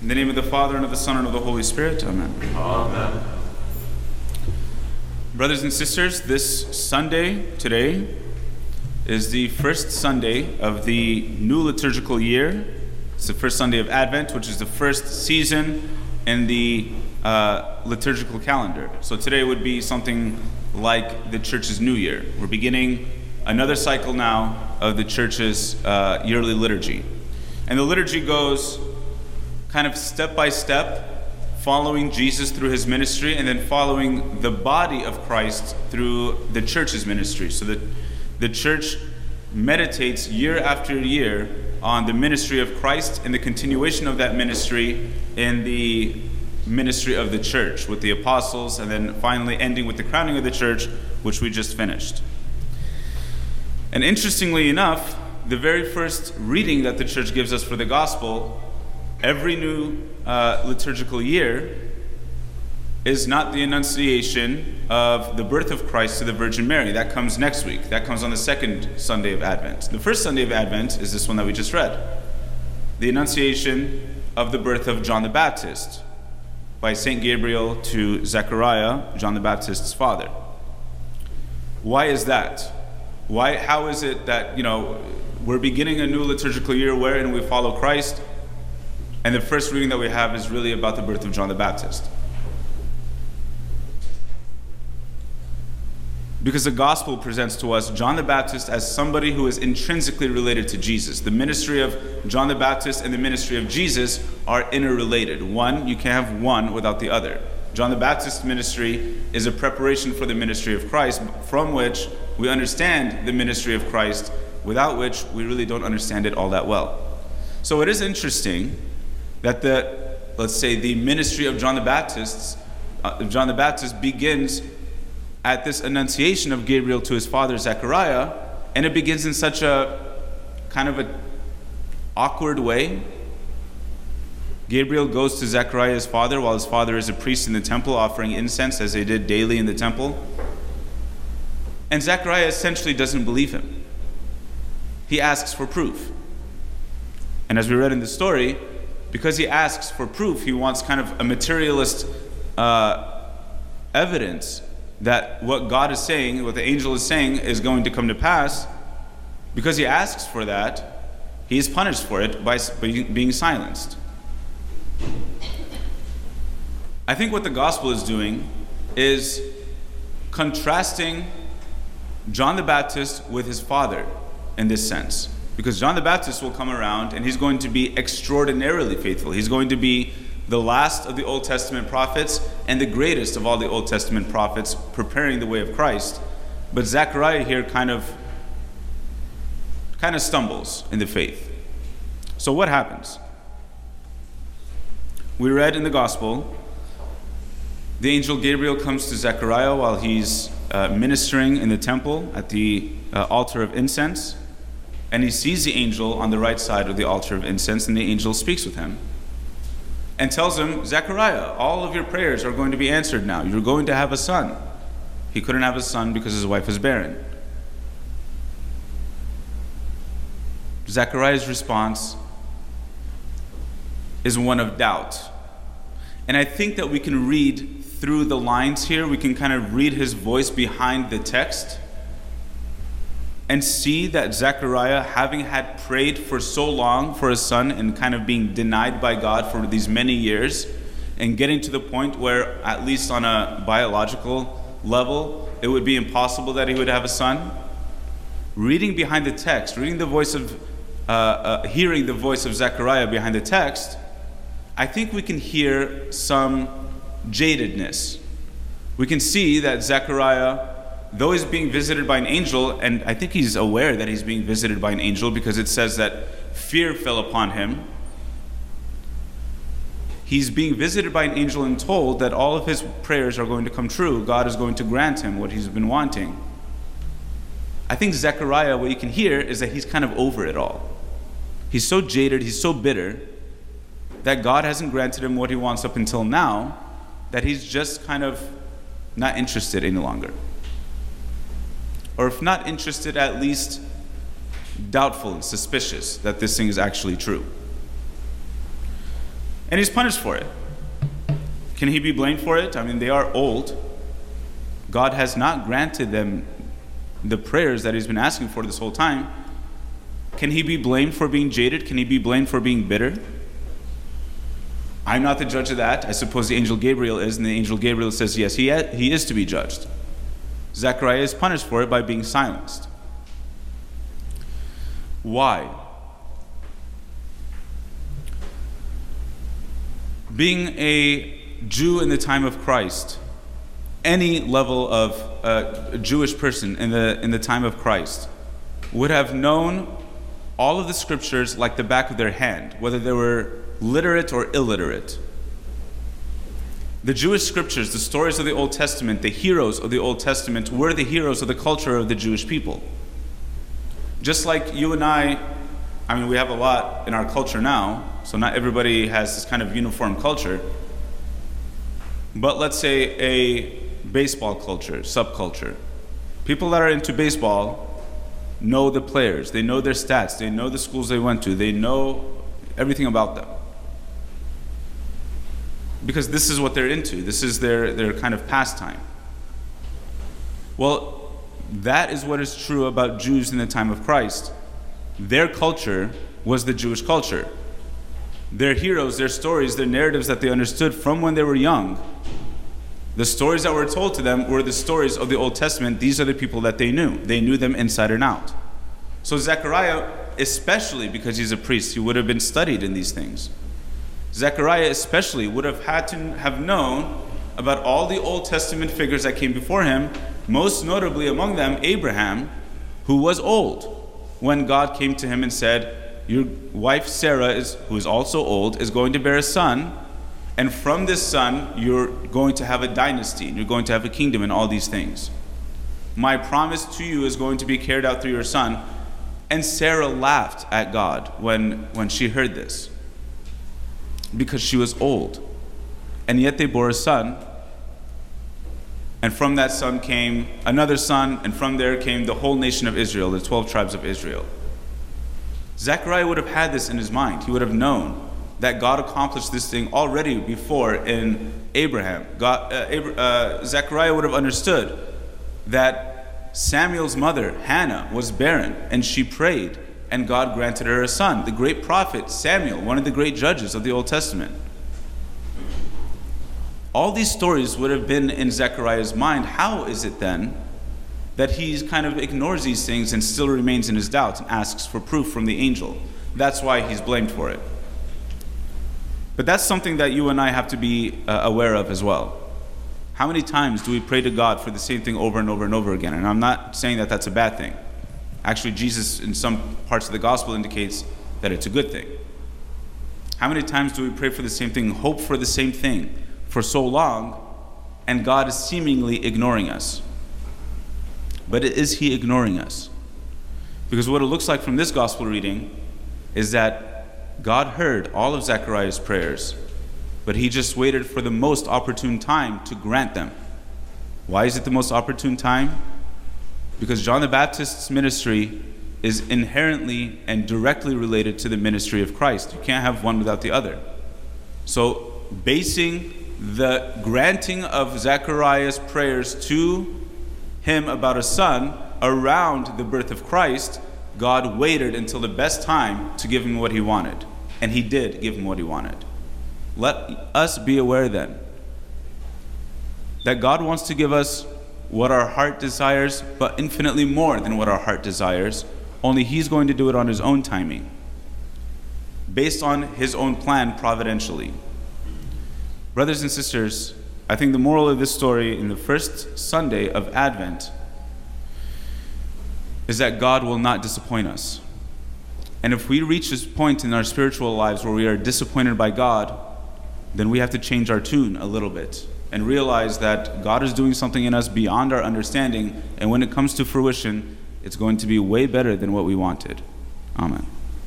In the name of the Father, and of the Son, and of the Holy Spirit. Amen. Amen. Brothers and sisters, this Sunday, today, is the first Sunday of the new liturgical year. It's the first Sunday of Advent, which is the first season in the uh, liturgical calendar. So today would be something like the church's new year. We're beginning another cycle now of the church's uh, yearly liturgy. And the liturgy goes kind of step by step, following Jesus through his ministry, and then following the body of Christ through the church's ministry. So that the church meditates year after year on the ministry of Christ and the continuation of that ministry in the ministry of the church with the apostles, and then finally ending with the crowning of the church, which we just finished. And interestingly enough, the very first reading that the church gives us for the gospel every new uh, liturgical year is not the annunciation of the birth of Christ to the Virgin Mary. That comes next week. That comes on the second Sunday of Advent. The first Sunday of Advent is this one that we just read the annunciation of the birth of John the Baptist by St. Gabriel to Zechariah, John the Baptist's father. Why is that? Why, how is it that, you know, we're beginning a new liturgical year wherein we follow Christ, and the first reading that we have is really about the birth of John the Baptist? Because the gospel presents to us John the Baptist as somebody who is intrinsically related to Jesus. The ministry of John the Baptist and the ministry of Jesus are interrelated. One, you can't have one without the other. John the Baptist's ministry is a preparation for the ministry of Christ, from which we understand the ministry of Christ, without which we really don't understand it all that well. So it is interesting that the, let's say, the ministry of John the Baptist, uh, John the Baptist begins at this annunciation of Gabriel to his father Zechariah, and it begins in such a kind of a awkward way. Gabriel goes to Zechariah's father while his father is a priest in the temple offering incense as they did daily in the temple. And Zechariah essentially doesn't believe him. He asks for proof. And as we read in the story, because he asks for proof, he wants kind of a materialist uh, evidence that what God is saying, what the angel is saying, is going to come to pass, because he asks for that, he is punished for it by being silenced. I think what the gospel is doing is contrasting John the Baptist with his father in this sense. Because John the Baptist will come around and he's going to be extraordinarily faithful. He's going to be the last of the Old Testament prophets and the greatest of all the Old Testament prophets preparing the way of Christ. But Zechariah here kind of kind of stumbles in the faith. So what happens? We read in the gospel the angel Gabriel comes to Zechariah while he's uh, ministering in the temple at the uh, altar of incense, and he sees the angel on the right side of the altar of incense, and the angel speaks with him and tells him, Zechariah, all of your prayers are going to be answered now. You're going to have a son. He couldn't have a son because his wife is barren. Zechariah's response is one of doubt. And I think that we can read through the lines here, we can kind of read his voice behind the text and see that Zechariah, having had prayed for so long for a son and kind of being denied by God for these many years, and getting to the point where, at least on a biological level, it would be impossible that he would have a son. Reading behind the text, reading the voice of, uh, uh, hearing the voice of Zechariah behind the text, I think we can hear some jadedness. We can see that Zechariah though he's being visited by an angel, and I think he's aware that he's being visited by an angel because it says that fear fell upon him. He's being visited by an angel and told that all of his prayers are going to come true. God is going to grant him what he's been wanting. I think Zechariah, what you can hear is that he's kind of over it all. He's so jaded, he's so bitter that God hasn't granted him what he wants up until now, that he's just kind of not interested any longer or if not interested, at least doubtful and suspicious that this thing is actually true. And he's punished for it. Can he be blamed for it? I mean, they are old. God has not granted them the prayers that he's been asking for this whole time. Can he be blamed for being jaded? Can he be blamed for being bitter? I'm not the judge of that. I suppose the angel Gabriel is, and the angel Gabriel says, yes, he, he is to be judged. Zechariah is punished for it by being silenced. Why? Being a Jew in the time of Christ, any level of uh, Jewish person in the, in the time of Christ would have known all of the scriptures like the back of their hand, whether they were literate or illiterate. The Jewish scriptures, the stories of the Old Testament, the heroes of the Old Testament were the heroes of the culture of the Jewish people. Just like you and I, I mean, we have a lot in our culture now, so not everybody has this kind of uniform culture. But let's say a baseball culture, subculture. People that are into baseball know the players, they know their stats, they know the schools they went to, they know everything about them. Because this is what they're into, this is their, their kind of pastime. Well, that is what is true about Jews in the time of Christ. Their culture was the Jewish culture. Their heroes, their stories, their narratives that they understood from when they were young. The stories that were told to them were the stories of the Old Testament. These are the people that they knew. They knew them inside and out. So Zechariah, especially because he's a priest, he would have been studied in these things. Zechariah, especially, would have had to have known about all the Old Testament figures that came before him most notably among them Abraham, who was old when God came to him and said, Your wife Sarah, is, who is also old, is going to bear a son, and from this son you're going to have a dynasty, and you're going to have a kingdom, and all these things. My promise to you is going to be carried out through your son. And Sarah laughed at God when, when she heard this because she was old. And yet they bore a son and from that son came another son, and from there came the whole nation of Israel, the 12 tribes of Israel. Zechariah would have had this in his mind. He would have known that God accomplished this thing already before in Abraham. God, uh, Abra- uh, Zechariah would have understood that Samuel's mother, Hannah, was barren, and she prayed, and God granted her a son. The great prophet Samuel, one of the great judges of the Old Testament. All these stories would have been in Zechariah's mind. How is it then that he kind of ignores these things and still remains in his doubt and asks for proof from the angel? That's why he's blamed for it. But that's something that you and I have to be uh, aware of as well. How many times do we pray to God for the same thing over and over and over again? And I'm not saying that that's a bad thing. Actually, Jesus, in some parts of the gospel, indicates that it's a good thing. How many times do we pray for the same thing, hope for the same thing, for so long, and God is seemingly ignoring us. But is He ignoring us? Because what it looks like from this gospel reading is that God heard all of Zechariah's prayers, but He just waited for the most opportune time to grant them. Why is it the most opportune time? Because John the Baptist's ministry is inherently and directly related to the ministry of Christ. You can't have one without the other. So, basing the granting of Zechariah's prayers to him about a son around the birth of Christ, God waited until the best time to give him what he wanted. And he did give him what he wanted. Let us be aware then that God wants to give us what our heart desires, but infinitely more than what our heart desires. Only He's going to do it on His own timing, based on His own plan providentially. Brothers and sisters, I think the moral of this story in the first Sunday of Advent is that God will not disappoint us. And if we reach this point in our spiritual lives where we are disappointed by God, then we have to change our tune a little bit and realize that God is doing something in us beyond our understanding. And when it comes to fruition, it's going to be way better than what we wanted. Amen.